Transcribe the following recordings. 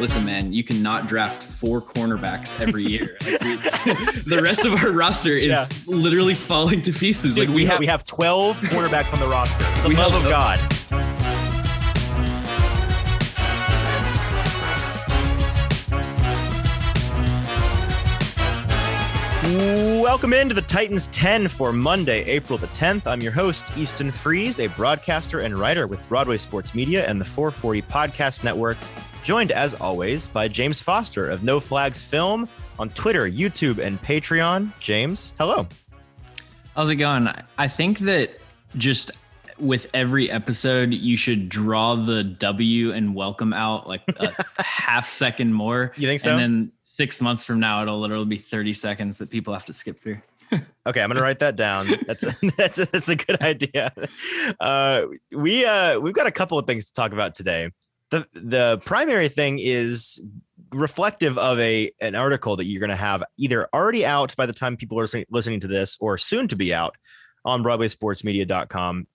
listen, man, you cannot draft four cornerbacks every year. Like we, the rest of our roster is Yeah. literally falling to pieces. Dude, like we have we have 12 cornerbacks on the roster. The We love have- of God. Welcome into the Titans 10 for Monday, April the 10th. I'm your host, Easton Freeze, a broadcaster and writer with Broadway Sports Media and the 440 Podcast Network, joined as always by James Foster of No Flags Film on Twitter, YouTube, and Patreon. James, hello. How's it going? I think that just with every episode, you should draw the W and welcome out like a half second more. You think so? And then six months from now, it'll literally be 30 seconds that people have to skip through. Okay, I'm gonna write that down. That's a, that's a, that's a good idea. Uh, we uh, we've got a couple of things to talk about today. the The primary thing is reflective of a an article that you're gonna have either already out by the time people are listening, listening to this, or soon to be out on BroadwaySportsMedia.com,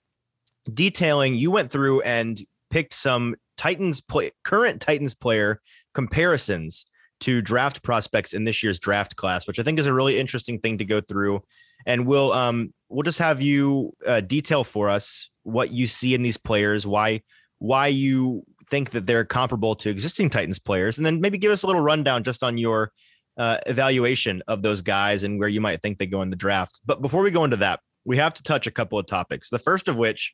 detailing you went through and picked some Titans play current Titans player comparisons to draft prospects in this year's draft class, which I think is a really interesting thing to go through. And we'll um we'll just have you uh, detail for us what you see in these players, why why you think that they're comparable to existing Titans players, and then maybe give us a little rundown just on your uh, evaluation of those guys and where you might think they go in the draft. But before we go into that, we have to touch a couple of topics. The first of which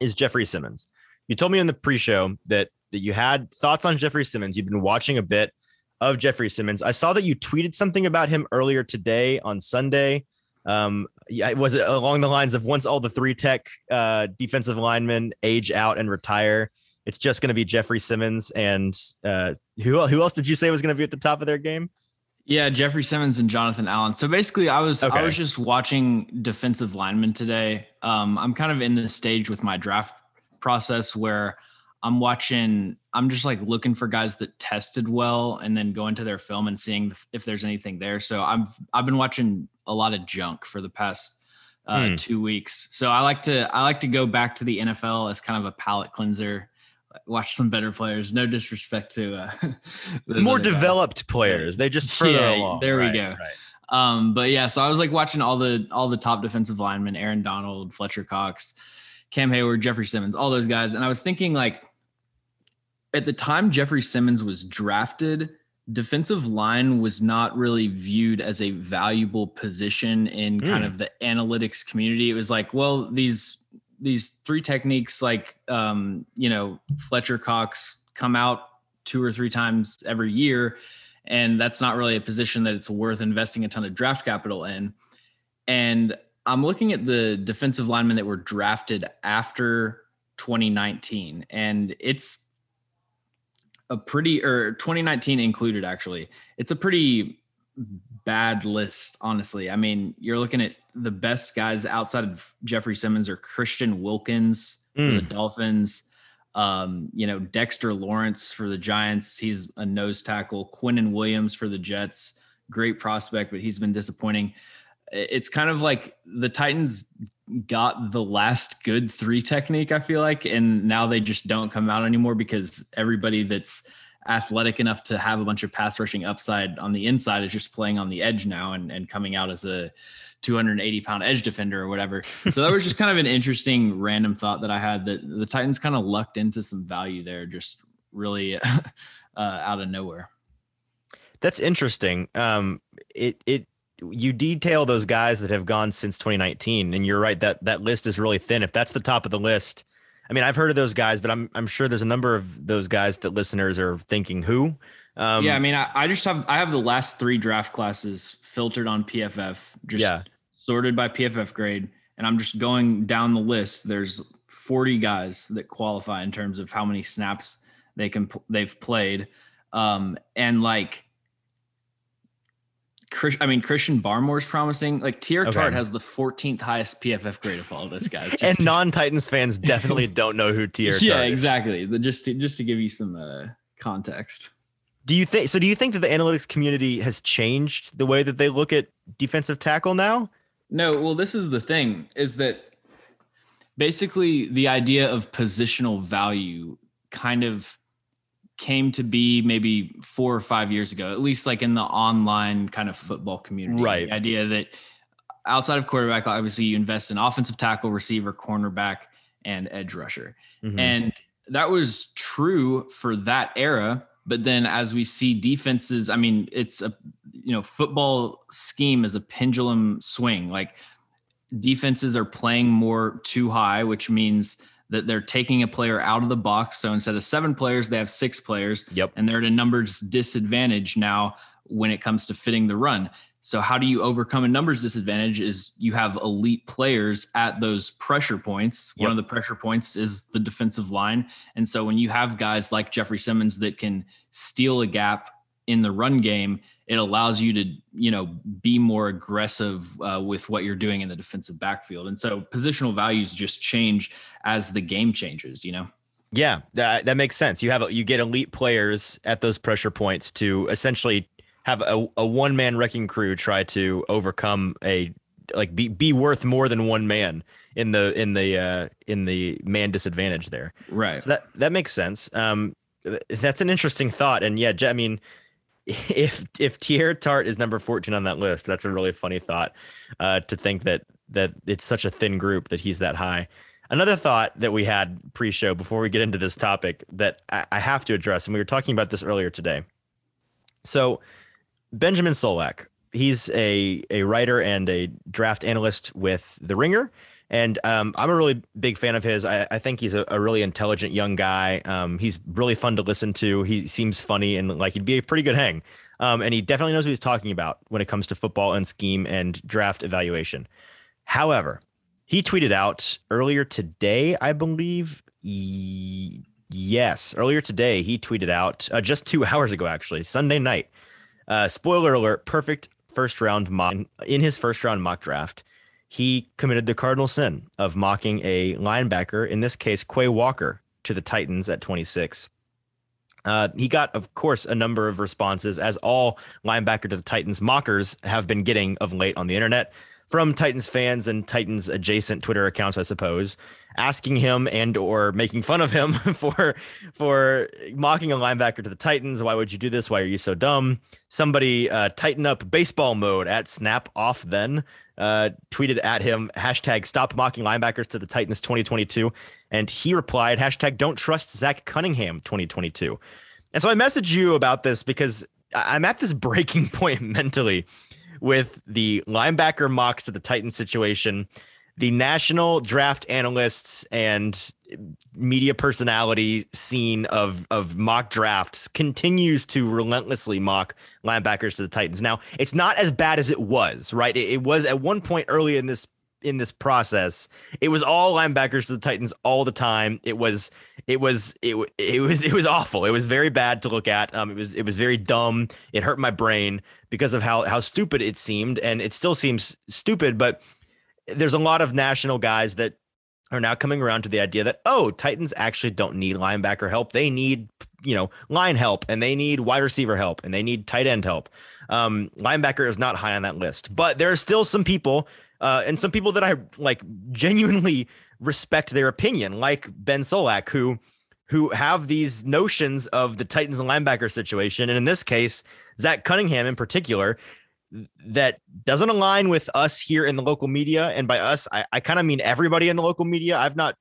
is Jeffrey Simmons. You told me in the pre-show that that you had thoughts on Jeffrey Simmons. You've been watching a bit of Jeffrey Simmons. I saw that you tweeted something about him earlier today on Sunday. Um, was it along the lines of once all the three tech uh, defensive linemen age out and retire, it's just going to be Jeffrey Simmons and uh, who who else did you say was going to be at the top of their game? Yeah, Jeffrey Simmons and Jonathan Allen. So basically, I was Okay. I was just watching defensive linemen today. Um, I'm kind of in this stage with my draft process where I'm watching. I'm just like looking for guys that tested well, and then going to their film and seeing if- there's anything there. So I'm I've been watching a lot of junk for the past uh, Hmm. two weeks. So I like to I like to go back to the NFL as kind of a palate cleanser. Watch some better players. No disrespect to uh, More other guys. developed players. They just further Yeah, along. there we go. right. Um, but yeah, so I was like watching all the all the top defensive linemen, Aaron Donald, Fletcher Cox, Cam Heyward, Jeffrey Simmons, all those guys. And I was thinking like at the time Jeffrey Simmons was drafted, defensive line was not really viewed as a valuable position in kind Mm. of the analytics community. It was like, well, these these three techniques like um, you know, Fletcher Cox come out two or three times every year and that's not really a position that it's worth investing a ton of draft capital in. And I'm looking at the defensive linemen that were drafted after 2019, and it's a pretty or 2019 included actually. It's a pretty bad list, honestly. I mean, you're looking at the best guys outside of Jeffrey Simmons are Christian Wilkins for the Dolphins. Um, you know, Dexter Lawrence for the Giants. He's a nose tackle. Quinnen Williams for the Jets. Great prospect, but he's been disappointing. It's kind of like the Titans got the last good three technique, I feel like, and now they just don't come out anymore because everybody that's athletic enough to have a bunch of pass rushing upside on the inside is just playing on the edge now and, and coming out as a 280 pound edge defender or whatever. So that was just kind of an interesting random thought that I had that the Titans kind of lucked into some value there, just really uh, out of nowhere. That's interesting. Um, it it you detail those guys that have gone since 2019, and you're right that that list is really thin. If that's the top of the list, I mean, I've heard of those guys, but I'm I'm sure there's a number of those guys that listeners are thinking who. Um, yeah, I mean, I, I just have I have the last three draft classes filtered on PFF, just Yeah. sorted by PFF grade, and I'm just going down the list. There's 40 guys that qualify in terms of how many snaps they can they've played, um, and like. Chris, I mean Christian Barmore's promising. Like Teair Okay. Tart has the 14th highest PFF grade of all of those guys. and Just- non Titans fans definitely don't know who Teair. yeah, Tart is. Yeah, exactly. The- Just to, just to give you some uh, context. Do you think so? Do you think that the analytics community has changed the way that they look at defensive tackle now? No, well, this is the thing is that basically the idea of positional value kind of came to be maybe four or five years ago, at least like in the online kind of football community. Right. The idea that outside of quarterback, obviously you invest in offensive tackle, receiver, cornerback, and edge rusher. Mm-hmm. And that was true for that era. But then as we see defenses, I mean, it's a you know, football scheme is a pendulum swing. Like defenses are playing more too high, which means that they're taking a player out of the box. So instead of seven players, they have six players. Yep. And they're at a numbers disadvantage now when it comes to fitting the run. So how do you overcome a numbers disadvantage is you have elite players at those pressure points. Yep. One of the pressure points is the defensive line. And so when you have guys like Jeffrey Simmons that can steal a gap in the run game, it allows you to, you know, be more aggressive uh, with what you're doing in the defensive backfield. And so positional values just change as the game changes, you know? Yeah, that, that makes sense. You have you get elite players at those pressure points to essentially have a, a one man wrecking crew try to overcome a like be be worth more than one man in the in the uh in the man disadvantage there. Right. So that that makes sense. Um that's an interesting thought and yeah, I mean if if Teair Tart is number 14 on that list, that's a really funny thought uh to think that that it's such a thin group that he's that high. Another thought that we had pre-show before we get into this topic that I, I have to address, and we were talking about this earlier today. So Benjamin Solak. He's a a writer and a draft analyst with The Ringer, and um, I'm a really big fan of his. I, I think he's a, a, really intelligent young guy. Um, he's really fun to listen to. He seems funny and like he'd be a pretty good hang. Um, and he definitely knows what he's talking about when it comes to football and scheme and draft evaluation. However, he tweeted out earlier today, I believe. E- yes, earlier today, he tweeted out uh, just two hours ago, actually, Sunday night. Uh, spoiler alert: perfect first round mock in his first round mock draft. He committed the cardinal sin of mocking a linebacker, in this case, Quay Walker, to the Titans at 26. Uh, he got, of course, a number of responses, as all linebacker to the Titans mockers have been getting of late on the internet from Titans fans and Titans adjacent Twitter accounts, I suppose, asking him and or making fun of him for for mocking a linebacker to the Titans. Why would you do this? Why are you so dumb? Somebody uh, tighten up baseball mode at snap off then. Uh, tweeted at him hashtag stop mocking linebackers to the Titans 2022. And he replied, hashtag don't trust Zach Cunningham 2022. And so I message you about this because I'm at this breaking point mentally with the linebacker mocks to the Titans situation, the national draft analysts and media personality scene of of mock drafts continues to relentlessly mock linebackers to the Titans. Now, it's not as bad as it was, right? It, it was at one point early in this in this process. It was all linebackers to the Titans all the time. It was it was it, it was it was awful. It was very bad to look at. Um, it was it was very dumb. It hurt my brain because of how how stupid it seemed, and it still seems stupid. But there's a lot of national guys that are now coming around to the idea that oh, Titans actually don't need linebacker help. They need you know line help, and they need wide receiver help, and they need tight end help. Um, linebacker is not high on that list, but there are still some people uh, and some people that I like genuinely respect their opinion, like Ben Solak, who who have these notions of the Titans linebacker situation, and in this case, Zach Cunningham in particular, that doesn't align with us here in the local media. And by us, I, I kind of mean everybody in the local media. I've not,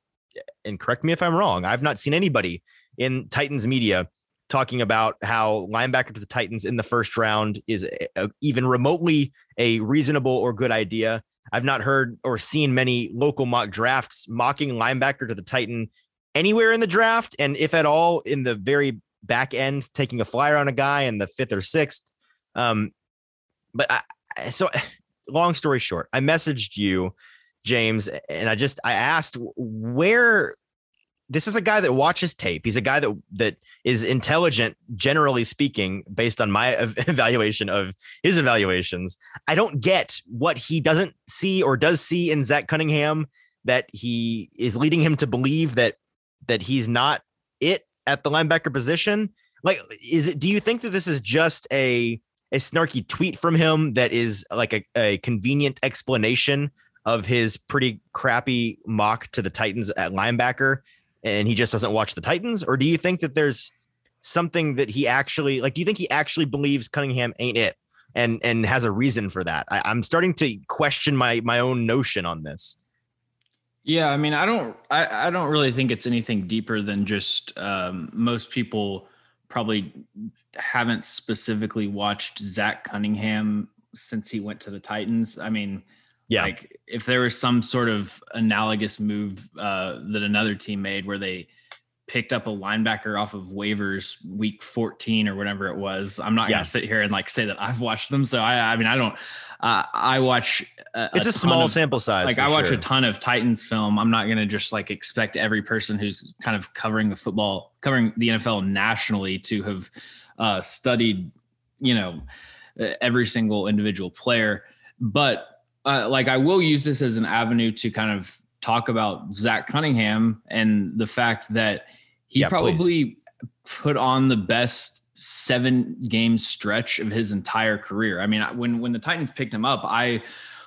and correct me if I'm wrong, I've not seen anybody in Titans media talking about how linebacker to the Titans in the first round is a, a, even remotely a reasonable or good idea. I've not heard or seen many local mock drafts mocking linebacker to the Titan anywhere in the draft. And if at all, in the very back end, taking a flyer on a guy in the fifth or sixth. Um, but I, so long story short, I messaged you, James, and I just I asked where this is a guy that watches tape. He's a guy that that is intelligent, generally speaking, based on my evaluation of his evaluations. I don't get what he doesn't see or does see in Zach Cunningham that he is leading him to believe that that he's not it at the linebacker position. Like, is it? Do you think that this is just a a snarky tweet from him that is like a, a convenient explanation of his pretty crappy mock to the Titans at linebacker? and he just doesn't watch the Titans? Or do you think that there's something that he actually like? Do you think he actually believes Cunningham ain't it, and and has a reason for that? I, I'm starting to question my my own notion on this. Yeah, I mean, I don't, I, I don't really think it's anything deeper than just um, most people probably haven't specifically watched Zach Cunningham since he went to the Titans. I mean, yeah, like if there was some sort of analogous move uh, that another team made where they picked up a linebacker off of waivers week 14 or whatever it was. I'm not yeah. gonna sit here and like say that I've watched them. So I, I mean, I don't, uh, I watch. A, it's a, a small of, sample size. Like I watch sure. a ton of Titans film. I'm not gonna just like expect every person who's kind of covering the football, covering the NFL nationally to have uh, studied, you know, every single individual player. But uh, like I will use this as an avenue to kind of talk about Zach Cunningham and the fact that he yeah, probably please. put on the best seven game stretch of his entire career. I mean, when when the Titans picked him up, I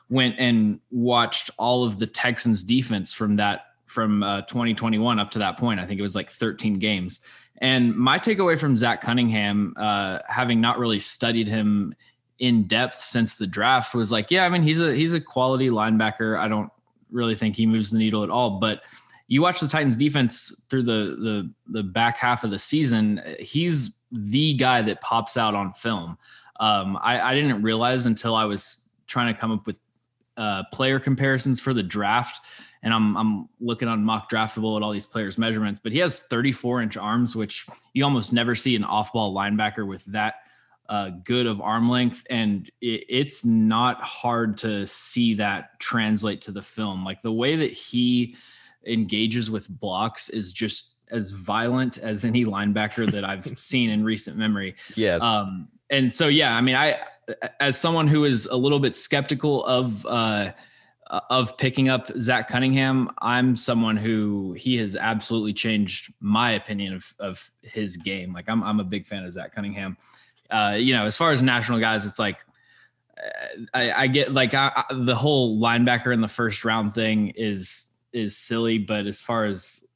went and watched all of the Texans defense from that from uh, 2021 up to that point. I think it was like 13 games. And my takeaway from Zach Cunningham, uh, having not really studied him in depth since the draft, was like, yeah, I mean, he's a he's a quality linebacker. I don't really think he moves the needle at all, but you watch the Titans defense through the the the back half of the season, he's the guy that pops out on film. Um, I, I, didn't realize until I was trying to come up with uh, player comparisons for the draft, and I'm I'm looking on mock draftable at all these players' measurements. But he has 34 inch arms, which you almost never see an off ball linebacker with that uh, good of arm length, and it, it's not hard to see that translate to the film. Like the way that he engages with blocks is just as violent as any linebacker that I've seen in recent memory. Yes. Um, and so, yeah, I mean, I, as someone who is a little bit skeptical of, uh, of picking up Zach Cunningham, I'm someone who he has absolutely changed my opinion of, of his game. Like I'm, I'm a big fan of Zach Cunningham. Uh, you know, as far as national guys, it's like, I, I get like I, I, the whole linebacker in the first round thing is is silly, but as far as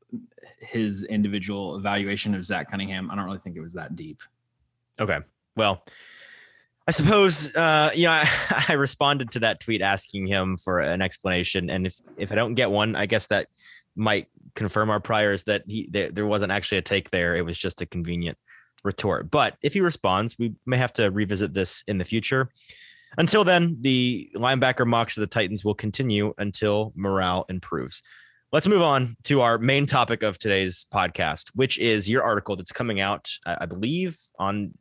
his individual evaluation of Zach Cunningham, I don't really think it was that deep. Okay. Well, I suppose uh, you know I, I, responded to that tweet asking him for an explanation, and if if I don't get one, I guess that might confirm our priors that he that there wasn't actually a take there. It was just a convenient retort. But if he responds, we may have to revisit this in the future. Until then, the linebacker mocks of the Titans will continue until morale improves. Let's move on to our main topic of today's podcast, which is your article that's coming out, I believe, on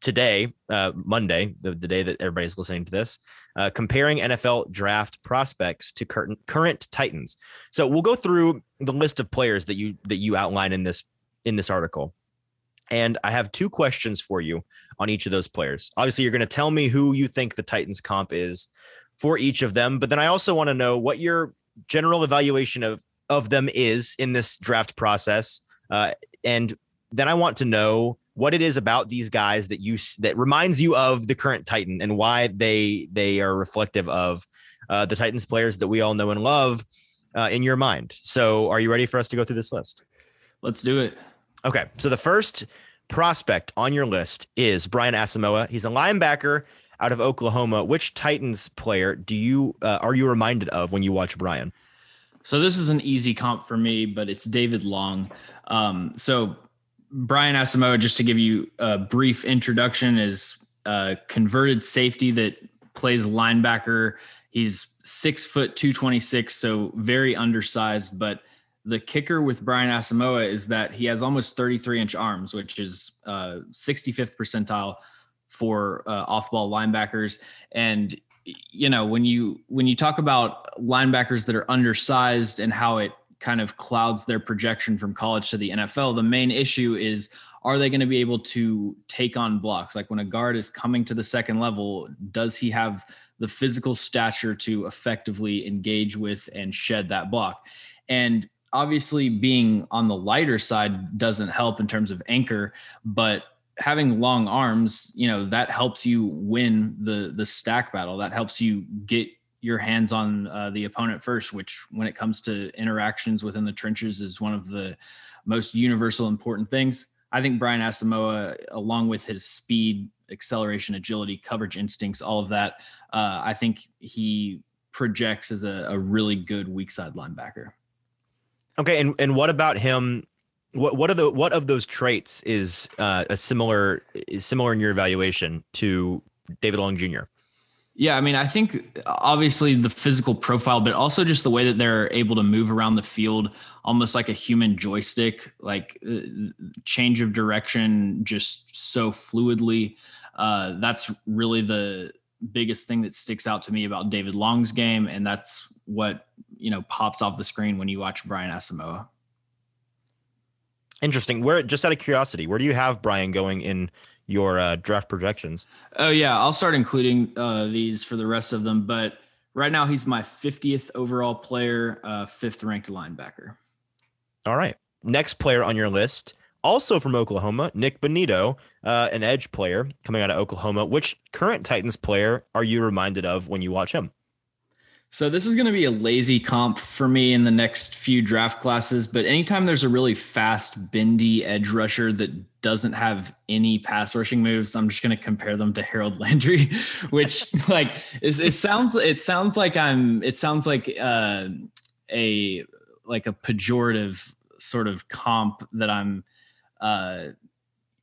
today, uh, Monday, the, the day that everybody's listening to this, uh, comparing NFL draft prospects to current current Titans. So we'll go through the list of players that you that you outline in this in this article. And I have two questions for you on each of those players. Obviously, you're going to tell me who you think the Titans comp is for each of them, but then I also want to know what your general evaluation of of them is in this draft process, uh, and then I want to know what it is about these guys that you that reminds you of the current Titan and why they they are reflective of uh, the Titans players that we all know and love uh, in your mind. So, are you ready for us to go through this list? Let's do it. Okay, so the first prospect on your list is Brian Asamoah. He's a linebacker out of Oklahoma. Which Titans player do you uh, are you reminded of when you watch Brian? So this is an easy comp for me, but it's David Long. Um, so Brian Asamoah, just to give you a brief introduction, is a converted safety that plays linebacker. He's six foot two twenty six, so very undersized, but the kicker with Brian Asamoah is that he has almost 33 inch arms, which is uh, 65th percentile for uh, off-ball linebackers. And you know when you when you talk about linebackers that are undersized and how it kind of clouds their projection from college to the NFL, the main issue is are they going to be able to take on blocks? Like when a guard is coming to the second level, does he have the physical stature to effectively engage with and shed that block? And obviously being on the lighter side doesn't help in terms of anchor, but having long arms, you know, that helps you win the the stack battle. That helps you get your hands on uh, the opponent first, which when it comes to interactions within the trenches is one of the most universal important things. I think Brian Asamoah, along with his speed, acceleration, agility, coverage instincts, all of that, uh, I think he projects as a, a really good weak side linebacker. Okay, and and what about him? What what are the what of those traits is uh, a similar is similar in your evaluation to David Long Jr. Yeah, I mean, I think obviously the physical profile, but also just the way that they're able to move around the field almost like a human joystick, like uh, change of direction just so fluidly. Uh, that's really the biggest thing that sticks out to me about David Long's game. And that's what, you know, pops off the screen when you watch Brian Asamoah. Interesting. Where, just out of curiosity, where do you have Brian going in your uh, draft projections? Oh yeah, I'll start including uh, these for the rest of them. But right now, he's my 50th overall player, uh, fifth ranked linebacker. All right. Next player on your list, also from Oklahoma, Nik Bonitto, uh, an edge player coming out of Oklahoma. Which current Titans player are you reminded of when you watch him? So this is going to be a lazy comp for me in the next few draft classes, but anytime there's a really fast, bendy edge rusher that doesn't have any pass rushing moves, I'm just going to compare them to Harold Landry, which like is, it sounds it sounds like I'm it sounds like uh, a like a pejorative sort of comp that I'm uh,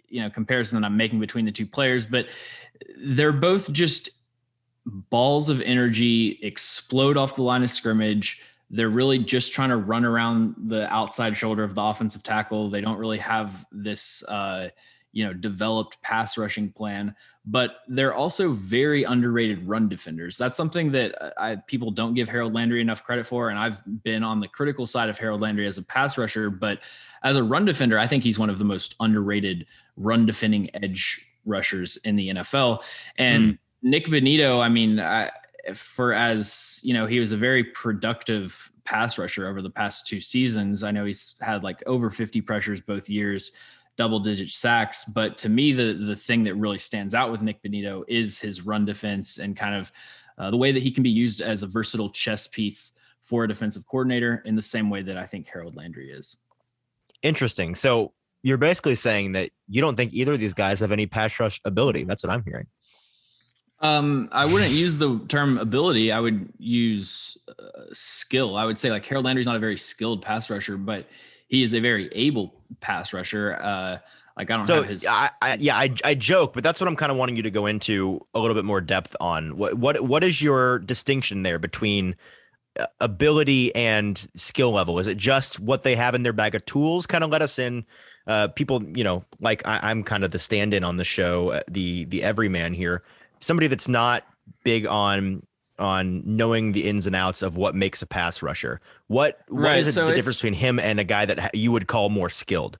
you know comparison that I'm making between the two players, but they're both just balls of energy explode off the line of scrimmage. They're really just trying to run around the outside shoulder of the offensive tackle. They don't really have this, uh, you know, developed pass rushing plan, but they're also very underrated run defenders. That's something that uh, I, people don't give Harold Landry enough credit for. And I've been on the critical side of Harold Landry as a pass rusher, but as a run defender, I think he's one of the most underrated run defending edge rushers in the NFL. And mm Nik Bonitto, I mean, I, for as you know, he was a very productive pass rusher over the past two seasons. I know he's had like over 50 pressures both years, double digit sacks. But to me, the the thing that really stands out with Nik Bonitto is his run defense and kind of uh, the way that he can be used as a versatile chess piece for a defensive coordinator in the same way that I think Harold Landry is. Interesting. So you're basically saying that you don't think either of these guys have any pass rush ability. That's what I'm hearing. Um, I wouldn't use the term ability. I would use uh, skill. I would say like Harold Landry's not a very skilled pass rusher, but he is a very able pass rusher. Uh, like I don't so have his. I, I, yeah, I, I joke, but that's what I'm kind of wanting you to go into a little bit more depth on. What what what is your distinction there between uh, ability and skill level? Is it just what they have in their bag of tools? Kind of let us in. Uh, people, you know, like I, I'm kind of the stand-in on the show, uh, the the everyman here somebody that's not big on on knowing the ins and outs of what makes a pass rusher. What what right, is it, so the difference between him and a guy that you would call more skilled?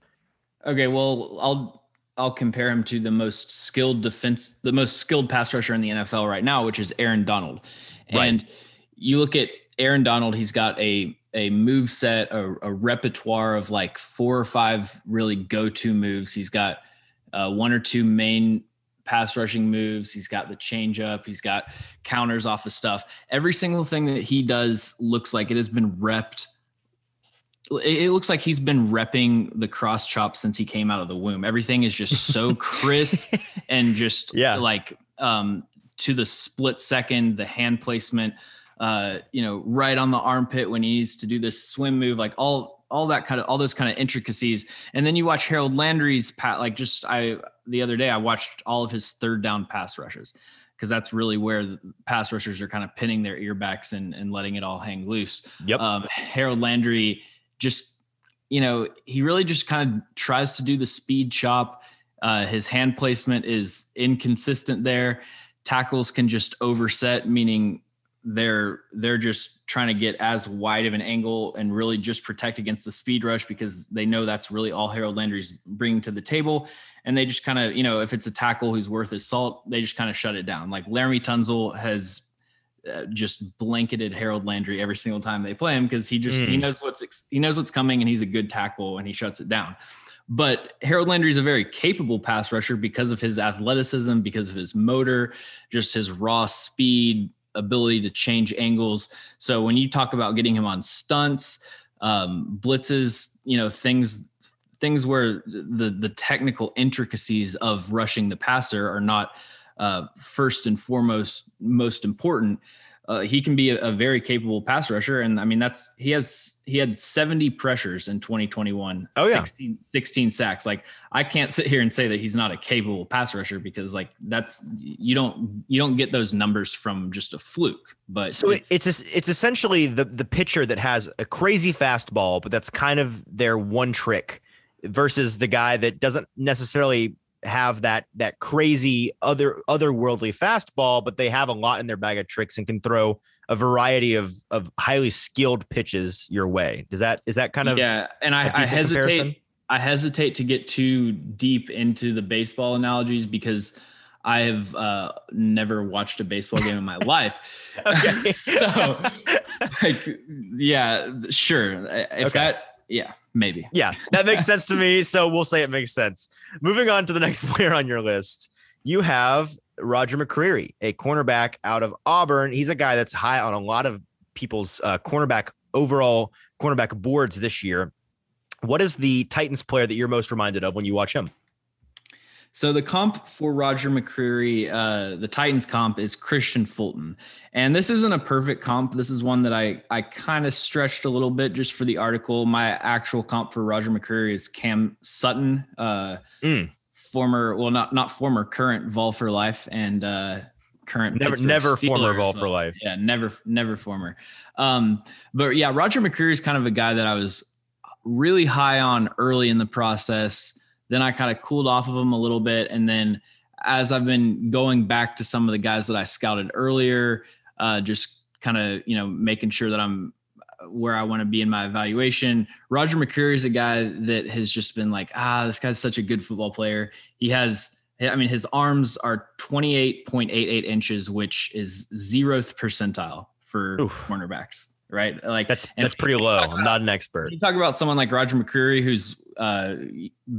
Okay, well, I'll I'll compare him to the most skilled defense, the most skilled pass rusher in the NFL right now, which is Aaron Donald. And right. you look at Aaron Donald, he's got a a move set, a, a repertoire of like four or five really go to moves. He's got uh, one or two main pass rushing moves. He's got the change up. He's got counters off of stuff. Every single thing that he does looks like it has been repped. It looks like he's been repping the cross chop since he came out of the womb. Everything is just so crisp and just yeah. like um, to the split second, the hand placement, uh, you know, right on the armpit when he needs to do this swim move, like all all that kind of all those kind of intricacies. And then you watch Harold Landry's pat like just I the other day I watched all of his third down pass rushes because that's really where pass rushers are kind of pinning their earbacks and, and letting it all hang loose. Yep. Um, Harold Landry just, you know, he really just kind of tries to do the speed chop. Uh, his hand placement is inconsistent there. Tackles can just overset, meaning they're they're just trying to get as wide of an angle and really just protect against the speed rush because they know that's really all Harold Landry's bringing to the table. And they just kind of, you know, if it's a tackle who's worth his salt, they just kind of shut it down. Like Laremy Tunsil has uh, just blanketed Harold Landry every single time they play him because he just mm. he knows what's he knows what's coming and he's a good tackle and he shuts it down. But Harold Landry is a very capable pass rusher because of his athleticism, because of his motor, just his raw speed, ability to change angles. So when you talk about getting him on stunts, um, blitzes, you know, things things where the the technical intricacies of rushing the passer are not uh, first and foremost most important uh, he can be a, a, very capable pass rusher. And I mean, that's he has he had 70 pressures in 2021. Oh, yeah. 16, 16, sacks. Like I can't sit here and say that he's not a capable pass rusher because like that's you don't you don't get those numbers from just a fluke. But so it's it's, it's essentially the the pitcher that has a crazy fastball, but that's kind of their one trick versus the guy that doesn't necessarily have that that crazy other otherworldly fastball, but they have a lot in their bag of tricks and can throw a variety of of highly skilled pitches your way. Does that is that kind of yeah? And I, I hesitate. Comparison? I hesitate to get too deep into the baseball analogies because I have uh, never watched a baseball game in my life. so, like, yeah, sure. If okay. that, yeah. Maybe. Yeah, that makes sense to me. So we'll say it makes sense. Moving on to the next player on your list, you have Roger McCreary, a cornerback out of Auburn. He's a guy that's high on a lot of people's uh, cornerback overall cornerback boards this year. What is the Titans player that you're most reminded of when you watch him? So the comp for Roger McCreary, uh, the Titans comp is Kristian Fulton, and this isn't a perfect comp. This is one that I I kind of stretched a little bit just for the article. My actual comp for Roger McCreary is Cam Sutton, uh, mm. former well not not former current Vol for Life and uh, current never Pittsburgh never Steelers, former Vol for Life. Yeah, never never former. Um, but yeah, Roger McCreary is kind of a guy that I was really high on early in the process. Then I kind of cooled off of them a little bit. And then as I've been going back to some of the guys that I scouted earlier, uh, just kind of, you know, making sure that I'm where I want to be in my evaluation. Roger McCreary is a guy that has just been like, ah, this guy's such a good football player. He has, I mean, his arms are 28.88 inches, which is zeroth percentile for Oof. cornerbacks right? Like that's that's pretty low. I'm not an expert. You talk about someone like Roger McCreary, who's uh,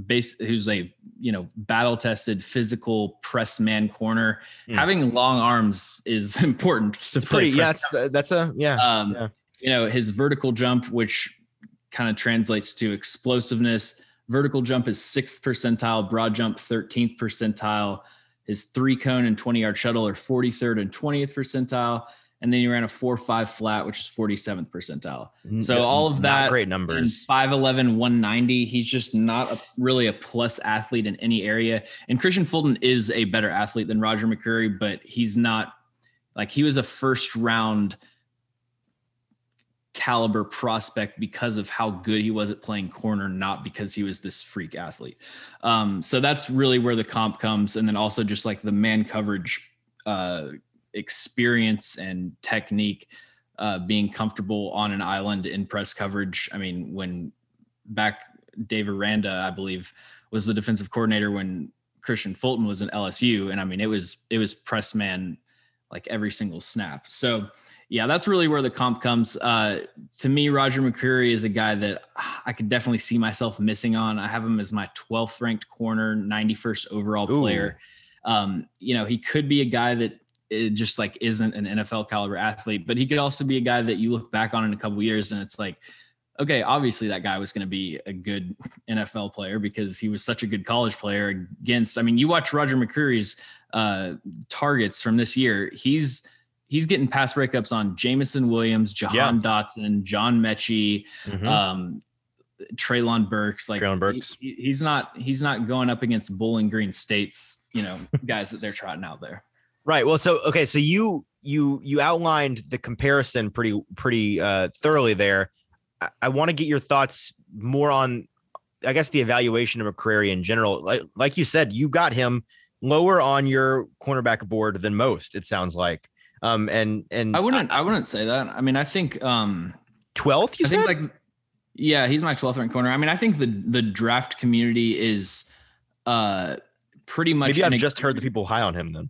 base, who's a you know battle tested physical press man corner. Mm. Having long arms is important to play. Pretty, yeah, that's, that's a yeah, um, yeah. You know his vertical jump, which kind of translates to explosiveness. Vertical jump is sixth percentile. Broad jump, thirteenth percentile. His three cone and 20 yard shuttle are 43rd and 20th percentile and then you ran a four five flat, which is 47th percentile. So all of that not great numbers. 5'11, 190. He's just not a, really a plus athlete in any area. And Kristian Fulton is a better athlete than Roger McCreary, but he's not like he was a first round caliber prospect because of how good he was at playing corner, not because he was this freak athlete. Um, so that's really where the comp comes. And then also just like the man coverage uh, experience and technique uh, being comfortable on an island in press coverage. I mean, when back Dave Aranda, I believe, was the defensive coordinator when Kristian Fulton was in LSU, and I mean, it was it was press man like every single snap. So yeah, that's really where the comp comes. Uh, to me, Roger McCreary is a guy that I could definitely see myself missing on. I have him as my 12th ranked corner, 91st overall Ooh. player. Um, you know, he could be a guy that it just like isn't an NFL caliber athlete, but he could also be a guy that you look back on in a couple years and it's like, okay, obviously that guy was going to be a good NFL player because he was such a good college player against. I mean, you watch Roger McCreary's uh, targets from this year. He's he's getting pass breakups on Jameson Williams, Jahan yeah. Dotson, John Metchie, mm-hmm. um, Treylon Burks. Like Treylon Burks. He, he's not he's not going up against Bowling Green State's you know guys that they're trotting out there. Right. Well, so okay, so you you you outlined the comparison pretty pretty uh, thoroughly there. I, I want to get your thoughts more on, I guess, the evaluation of McCreary in general. Like like you said, you got him lower on your cornerback board than most. It sounds like. Um, and and I wouldn't I, I wouldn't say that. I mean, I think um, twelfth. You I said like, yeah, he's my twelfth ranked corner. I mean, I think the the draft community is uh pretty much. Maybe I've just heard the people high on him then.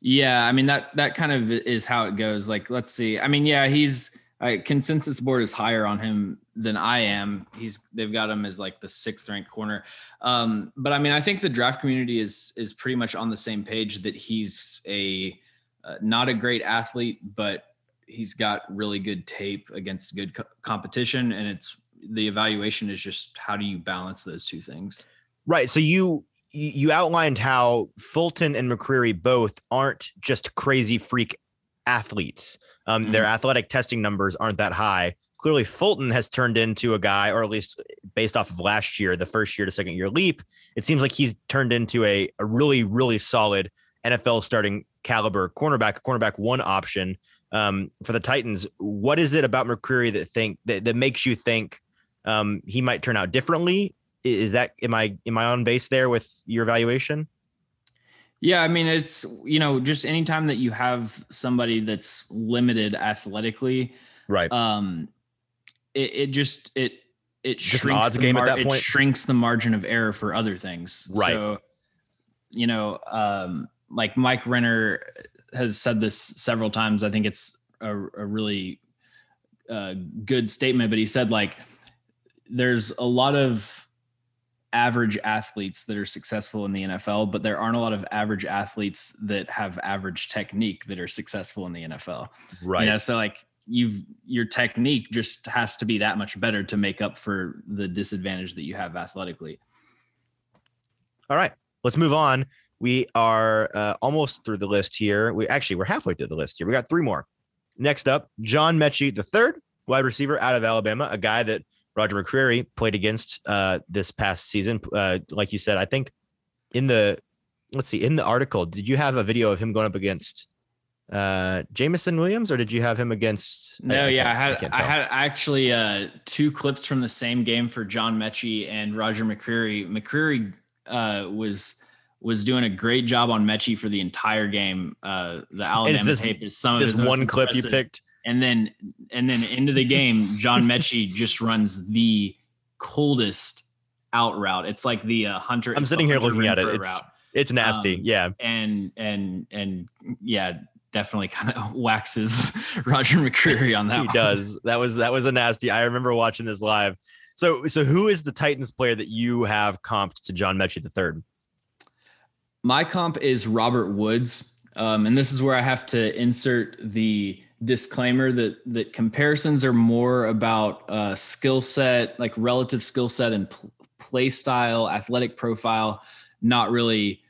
Yeah, I mean that that kind of is how it goes. Like, let's see. I mean, yeah, he's uh, consensus board is higher on him than I am. He's they've got him as like the sixth ranked corner. Um, but I mean, I think the draft community is is pretty much on the same page that he's a uh, not a great athlete, but he's got really good tape against good co- competition, and it's the evaluation is just how do you balance those two things? Right. So you you outlined how Fulton and McCreary both aren't just crazy freak athletes. Um, mm-hmm. Their athletic testing numbers aren't that high. Clearly, Fulton has turned into a guy, or at least based off of last year, the first year to second year leap, it seems like he's turned into a, a really, really solid NFL starting caliber cornerback, cornerback one option um, for the Titans. What is it about McCreary that think that, that makes you think um, he might turn out differently? Is that am I am I on base there with your evaluation? Yeah, I mean it's you know just anytime that you have somebody that's limited athletically, right? Um, it, it just it it just shrinks odds game mar- at that point. It shrinks the margin of error for other things, right? So, you know, um, like Mike Renner has said this several times. I think it's a, a really uh, good statement, but he said like there's a lot of average athletes that are successful in the NFL, but there aren't a lot of average athletes that have average technique that are successful in the NFL. Right. You know, so like you've your technique just has to be that much better to make up for the disadvantage that you have athletically. All right, let's move on. We are uh, almost through the list here. We actually we're halfway through the list here. We got three more. Next up, John Metchie the third, wide receiver out of Alabama, a guy that Roger McCreary played against uh, this past season. Uh, like you said, I think in the let's see in the article, did you have a video of him going up against uh Jameson Williams, or did you have him against? No, I, yeah, I, had I, I, had actually uh two clips from the same game for John Metchie and Roger McCreary. McCreary uh was was doing a great job on Metchie for the entire game. Uh the Alabama this, tape is some of this one clip you picked and then and then into the game, John Metchie just runs the coldest out route. It's like the uh, hunter. I'm sitting here looking at it. It's route. it's nasty. Um, yeah. And and and yeah, definitely kind of waxes Roger McCreary on that. he one. does. That was that was a nasty. I remember watching this live. So so who is the Titans player that you have comped to John Metchie the third? My comp is Robert Woods. Um, and this is where I have to insert the disclaimer that that comparisons are more about uh, skill set, like relative skill set and pl- play style, athletic profile, not really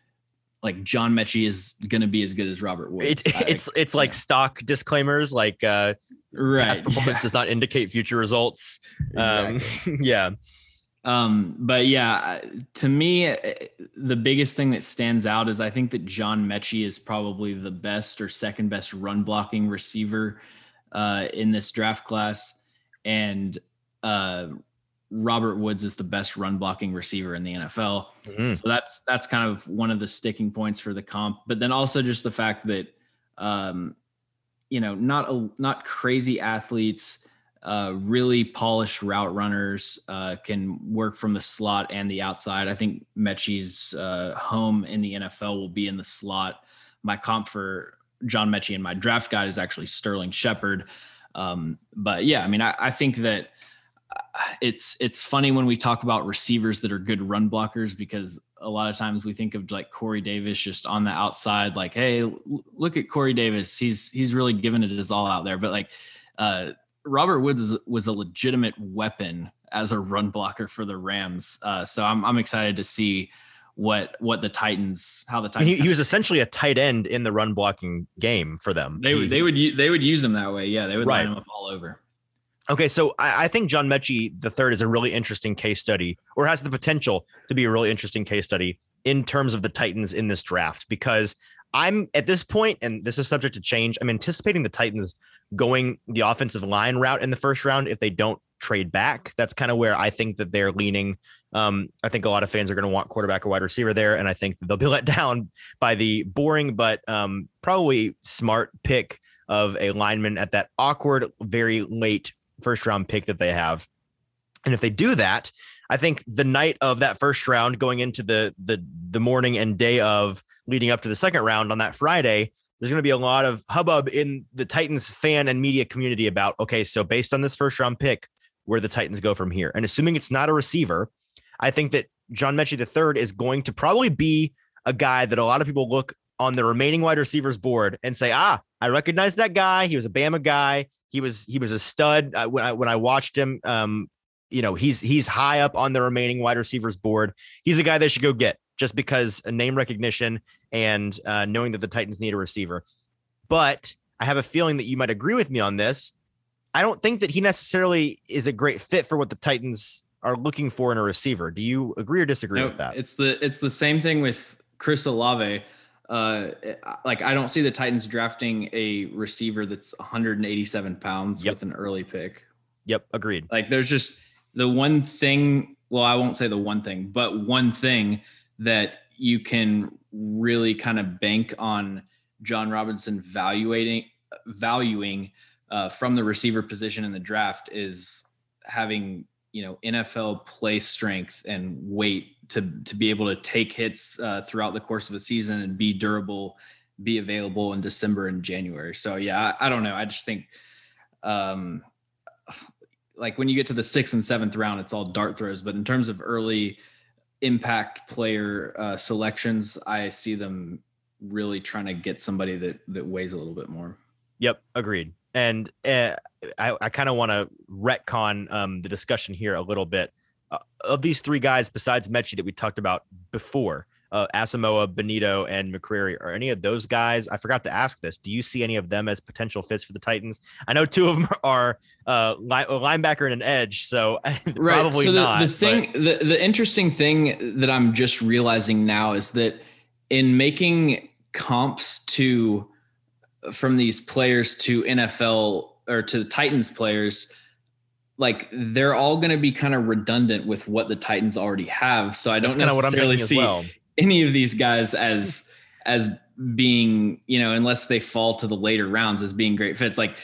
like John Metchie is going to be as good as Robert Woods. It, it's it's like stock disclaimers, like uh, right. Past performance yeah. does not indicate future results. Um, exactly. Um, yeah. Um, but yeah, to me, the biggest thing that stands out is I think that John Metchie is probably the best or second best run blocking receiver uh, in this draft class, and uh, Robert Woods is the best run blocking receiver in the NFL. Mm-hmm. So that's that's kind of one of the sticking points for the comp. But then also just the fact that um, you know not a, not crazy athletes uh, really polished route runners uh, can work from the slot and the outside. I think Metchie's uh, home in the NFL will be in the slot. My comp for John Metchie and my draft guide is actually Sterling Shepard. Um, but yeah, I mean, I, I, think that uh, it's it's funny when we talk about receivers that are good run blockers because a lot of times we think of like Corey Davis just on the outside, like, hey, look at Corey Davis. He's he's really giving it his all out there. But like uh, Robert Woods is, was a legitimate weapon as a run blocker for the Rams. Uh, so I'm I'm excited to see what what the Titans how the Titans. I mean, he, he, was essentially a tight end in the run blocking game for them. They would they would they would use him that way. Yeah, they would right. line him up all over. Okay, so I, I think John Metchie the third is a really interesting case study, or has the potential to be a really interesting case study in terms of the Titans in this draft because I'm at this point, and this is subject to change. I'm anticipating the Titans going the offensive line route in the first round if they don't trade back. That's kind of where I think that they're leaning. Um, I think a lot of fans are going to want quarterback or wide receiver there, and I think they'll be let down by the boring but um, probably smart pick of a lineman at that awkward, very late first round pick that they have. And if they do that, I think the night of that first round, going into the the the morning and day of leading up to the second round on that Friday, there's going to be a lot of hubbub in the Titans fan and media community about okay, so based on this first round pick, where the Titans go from here, and assuming it's not a receiver, I think that John Metchie III is going to probably be a guy that a lot of people look on the remaining wide receivers board and say, ah, I recognize that guy. He was a Bama guy. He was he was a stud uh, when I when I watched him um, you know, he's he's high up on the remaining wide receivers board. He's a guy they should go get just because a name recognition and uh, knowing that the Titans need a receiver. But I have a feeling that you might agree with me on this. I don't think that he necessarily is a great fit for what the Titans are looking for in a receiver. Do you agree or disagree No, with that? It's the it's the same thing with Chris Olave. Uh, like I don't see the Titans drafting a receiver that's 187 pounds Yep. with an early pick. Yep, agreed. Like there's just the one thing. Well, I won't say the one thing, but one thing that you can really kind of bank on Jon Robinson valuating valuing uh, from the receiver position in the draft is having you know NFL play strength and weight to to be able to take hits uh, throughout the course of a season and be durable, be available in December and January. So yeah, I, I don't know. I just think um, like when you get to the sixth and seventh round, it's all dart throws. But in terms of early impact player uh, selections, I see them really trying to get somebody that that weighs a little bit more. Yep, agreed. And uh, I, I kind of want to retcon um, the discussion here a little bit. Uh, of these three guys, besides Metchie that we talked about before, uh, Asamoah, Bonitto, and McCreary, are any of those guys? I forgot to ask this. Do you see any of them as potential fits for the Titans? I know two of them are uh, li- a linebacker and an edge, so probably so the, not. the but- thing the, the interesting thing that i'm just realizing now is that in making comps to from these players to nfl or to titans players like they're all going to be kind of redundant with what the titans already have so i don't kind of what I'm necessarily see well. Any of these guys as as being you know unless they fall to the later rounds as being great fits like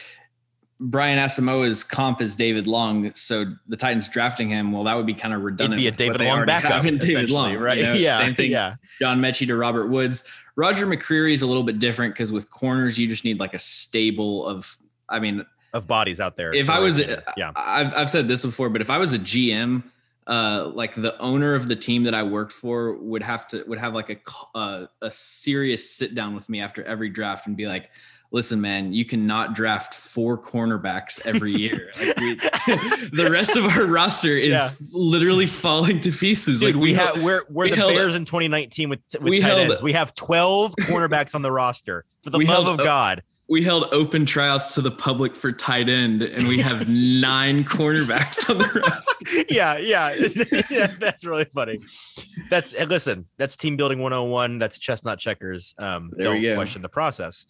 Brian Asamoah's comp is David Long, so the Titans drafting him, well, that would be kind of It'd redundant. be a David Long backup, David Long, right? you know? yeah, same thing. yeah. John Metchie to Robert Woods. Roger McCreary is a little bit different because with corners, you just need like a stable of. I mean, Of bodies out there. if I was, yeah, I've I've said this before, but if I was a GM, uh, like the owner of the team that I worked for would have to would have like a uh, a serious sit down with me after every draft and be like, "Listen, man, you cannot draft four cornerbacks every year. Like we, the rest of our roster is Yeah. literally falling to pieces. Dude, like we, held- have we're we're we the held- Bears in 2019 with with we tight held- ends. We have 12 cornerbacks on the roster. For the love held- of God, we held open tryouts to the public for tight end, and we have nine cornerbacks on the roster. yeah, yeah, Yeah, that's really funny. That's listen, that's team building 101. That's chestnut checkers. Um, There don't question the process.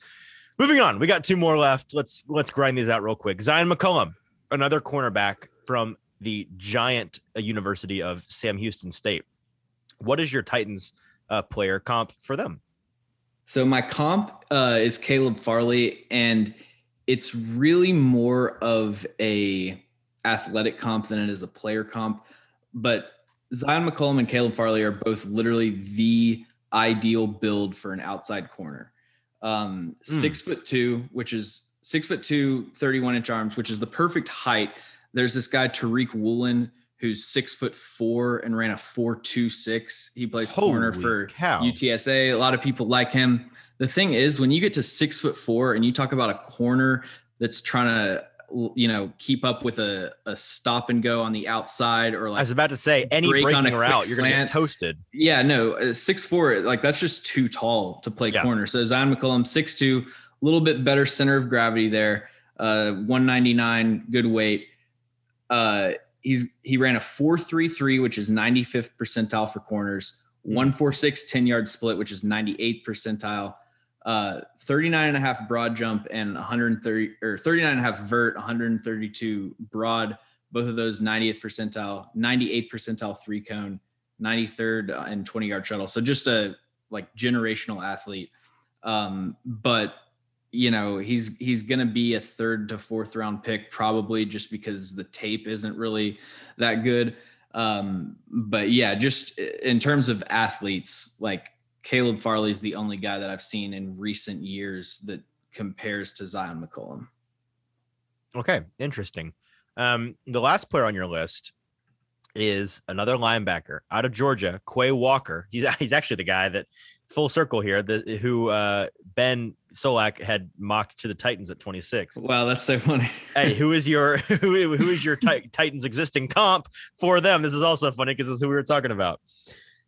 Moving on, we got two more left. Let's let's grind these out real quick. Zyon McCollum, another cornerback from the giant uh, University of Sam Houston State. What is your Titans uh, player comp for them? So my comp uh, is Caleb Farley, and it's really more of a athletic comp than it is a player comp. But Zyon McCollum and Caleb Farley are both literally the ideal build for an outside corner. Um, Mm. Six foot two, which is six foot two, 31 inch arms, which is the perfect height. There's this guy, Tariq Woolen, who's six foot four and ran a four two six. He plays corner for cow. UTSA. A lot of people like him. The thing is, when you get to six foot four and you talk about a corner that's trying to, you know, keep up with a, a stop and go on the outside or like I was about to say any break on a breaking route, you're gonna get slant. toasted. yeah, no, uh, six four, like that's just too tall to play Yeah. corner. So Zyon McCollum, six two, a little bit better center of gravity there. Uh, 199, good weight. Uh, he's he ran a 433, which is 95th percentile for corners, Hmm. 146 10 yard split, which is 98th percentile. Uh, 39 and a half broad jump and 130 or 39 and a half vert, 132 broad. Both of those 90th percentile, 98th percentile three cone, 93rd and 20 yard shuttle. So just a like generational athlete. Um, but you know, he's he's gonna be a third to fourth round pick, probably just because the tape isn't really that good. Um, but yeah, just in terms of athletes, like Caleb Farley's the only guy that I've seen in recent years that compares to Zyon McCollum. Okay, interesting. Um, the last player on your list is another linebacker out of Georgia, Quay Walker. He's he's actually the guy that full circle here. The who uh, Ben Solak had mocked to the Titans at 26. Wow, that's so funny. hey, who is your who, who is your tit- Titans existing comp for them? This is also funny because this is who we were talking about.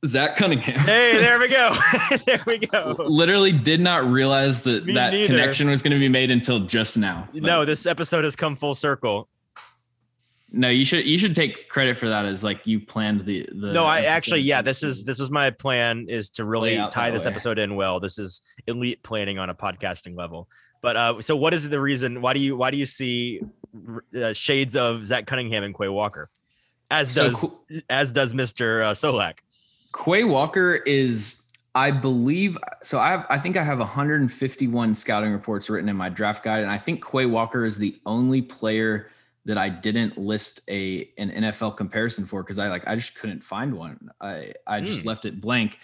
Zach Cunningham. Hey, there we go. there we go. Literally did not realize that Me that neither. connection was going to be made until just now. But No, this episode has come full circle. No, you should you should take credit for that as like you planned the the. No, I actually, yeah, this is this is my plan is to really tie this way. episode in well. This is elite planning on a podcasting level. But uh, so what is the reason? Why do you why do you see uh, shades of Zach Cunningham and Quay Walker, as So does as does Mister uh, Solak? Quay Walker is, I believe, so I have, I think I have 151 scouting reports written in my draft guide, and I think Quay Walker is the only player that I didn't list a an NFL comparison for because I like I just couldn't find one. I I just Hmm. left it blank.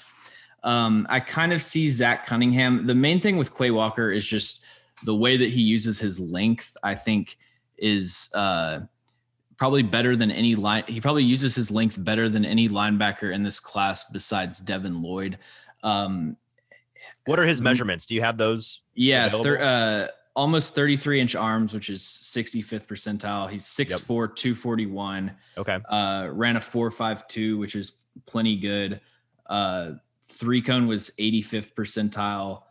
Um, I kind of see Zach Cunningham. The main thing with Quay Walker is just the way that he uses his length. I think is uh, probably better than any line. He probably uses his length better than any linebacker in this class besides Devin Lloyd. Um, What are his Mm. measurements? Do you have those? yeah, thir- uh, almost 33 inch arms, which is 65th percentile. He's 6'4, 241. Okay. Uh, ran a 4.52, which is plenty good. Uh, three cone was 85th percentile.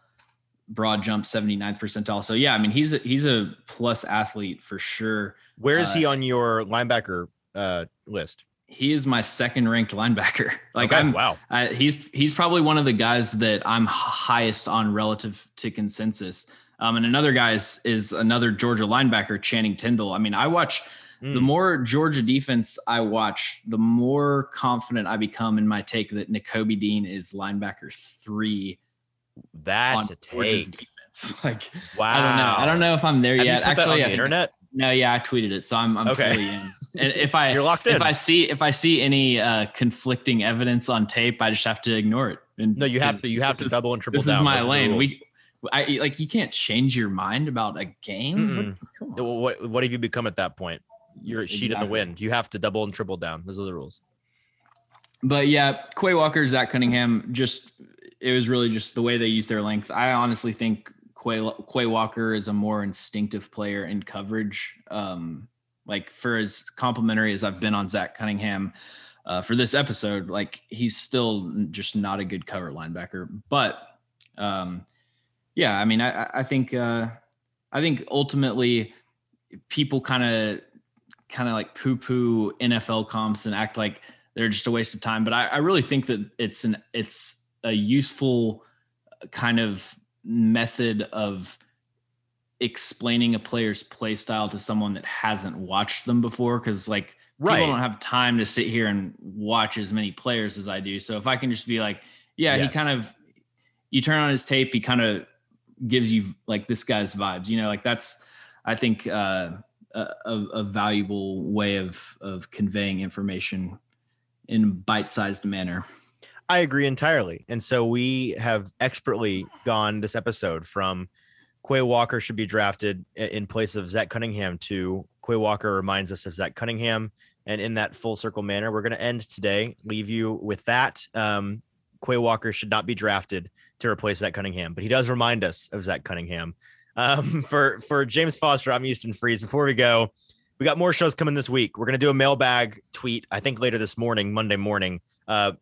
Broad jump 79th percentile. So yeah, I mean he's a, he's a plus athlete for sure. Where is he Uh, on your linebacker uh, list? He is my second ranked linebacker. Like Okay, I'm wow. I, he's he's probably one of the guys that I'm highest on relative to consensus. Um, and another guy is, is another Georgia linebacker, Channing Tindall. I mean, I watch the Mm. more Georgia defense I watch, the more confident I become in my take that Nakobe Dean is linebacker three That's a Georgia's take. defense. Like Wow. I don't know. I don't know if I'm there Have yet. you put that Actually, on the internet? no, yeah, I tweeted it, so I'm I'm Okay. totally in. And if I You're locked in. if I see if I see any uh, conflicting evidence on tape, I just have to ignore it. And no, you have to. You have to double and triple This down. is my the lane. We, I like you can't change your mind about a game. What- What what have you become at that point? You're a sheet in the wind. You have to double and triple down. Those are the rules. But yeah, Quay Walker, Zach Cunningham, just it was really just the way they use their length. I honestly think Quay, Quay Walker is a more instinctive player in coverage. Um, like for as complimentary as I've been on Zach Cunningham uh, for this episode, like he's still just not a good cover linebacker. But um, yeah, I mean, I, I- think uh, I think ultimately people kind of kind of like poo poo NFL comps and act like they're just a waste of time. But I, I really think that it's an it's a useful kind of method of explaining a player's play style to someone that hasn't watched them before. Cause like Right. people don't have time to sit here and watch as many players as I do. So if I can just be like, yeah, Yes. he kind of you turn on his tape, he kind of gives you like this guy's vibes, you know, like that's I think uh a, a, valuable way of of conveying information in bite-sized manner. I agree entirely. And so we have expertly gone this episode from Quay Walker should be drafted in place of Zach Cunningham to Quay Walker reminds us of Zach Cunningham. And in that full circle manner, we're going to end today, leave you with that. Um, Quay Walker should not be drafted to replace Zach Cunningham, but he does remind us of Zach Cunningham. Um, for for James Foster, I'm Easton Freeze. Before we go, we got more shows coming this week. We're gonna do a mailbag tweet, I think later this morning, Monday morning, uh,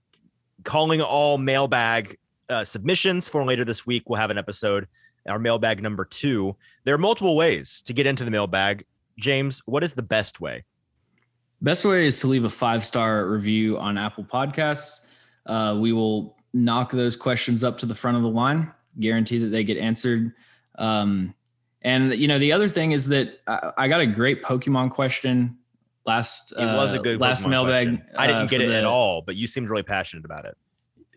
calling all mailbag uh, submissions for later this week. We'll have an episode, our mailbag number two. There are multiple ways to get into the mailbag. James, what is the best way? Best way is to leave a five-star review on Apple Podcasts. Uh, we will knock those questions up to the front of the line, guarantee that they get answered. Um, and you know, the other thing is that I, I got a great Pokemon question last. It was a uh, good last Pokemon mailbag. question. I uh, didn't get it the- at all, but you seemed really passionate about it.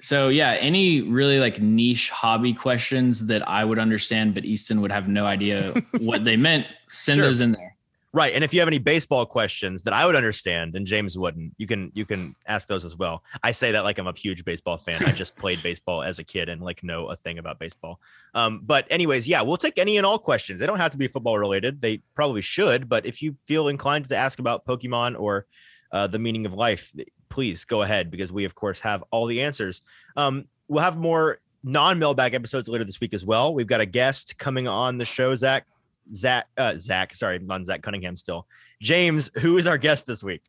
So yeah, any really like niche hobby questions that I would understand, but Easton would have no idea what they meant, send Sure. those in there. Right. And if you have any baseball questions that I would understand and James wouldn't, you can you can ask those as well. I say that like I'm a huge baseball fan. I just played baseball as a kid and like know a thing about baseball. Um, but anyways, yeah, we'll take any and all questions. They don't have to be football related. They probably should, but if you feel inclined to ask about Pokemon or uh, the meaning of life, please go ahead because we of course have all the answers. Um, we'll have more non-mailbag episodes later this week as well. We've got a guest coming on the show, Zach. Zach, uh, Zach, sorry, on Zach Cunningham still. James, who is our guest this week?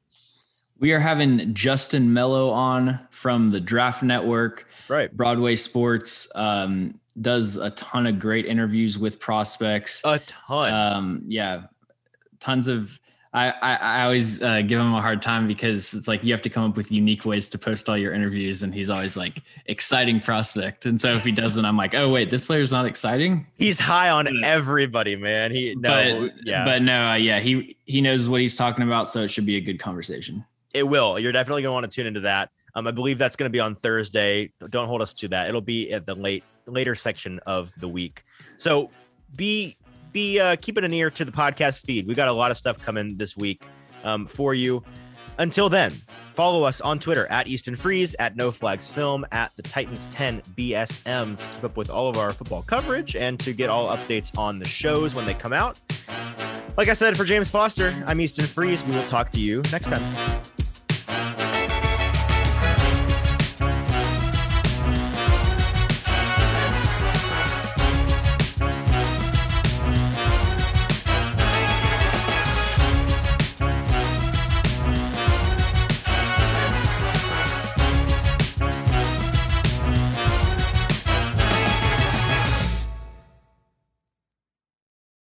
We are having Justin Melo on from the Draft Network, Right. Broadway Sports. Um, does a ton of great interviews with prospects. A ton. Um, yeah, tons of. I, I, I always uh, give him a hard time because it's like you have to come up with unique ways to post all your interviews, and he's always like exciting prospect. And so if he doesn't, I'm like, oh wait, this player's not exciting. He's high on Yeah. everybody, man. He no, but yeah, but no, uh, yeah, he he knows what he's talking about, so it should be a good conversation. it will. You're definitely gonna want to tune into that. Um, I believe that's gonna be on Thursday. Don't hold us to that. It'll be at the late later section of the week. So be be uh, keeping an ear to the podcast feed. We got a lot of stuff coming this week um, for you. Until then, follow us on Twitter at Easton Freeze, at No Flags Film, at the Titans 10 BSM to keep up with all of our football coverage and to get all updates on the shows when they come out. Like I said, for James Foster, I'm Easton Freeze. We will talk to you next time.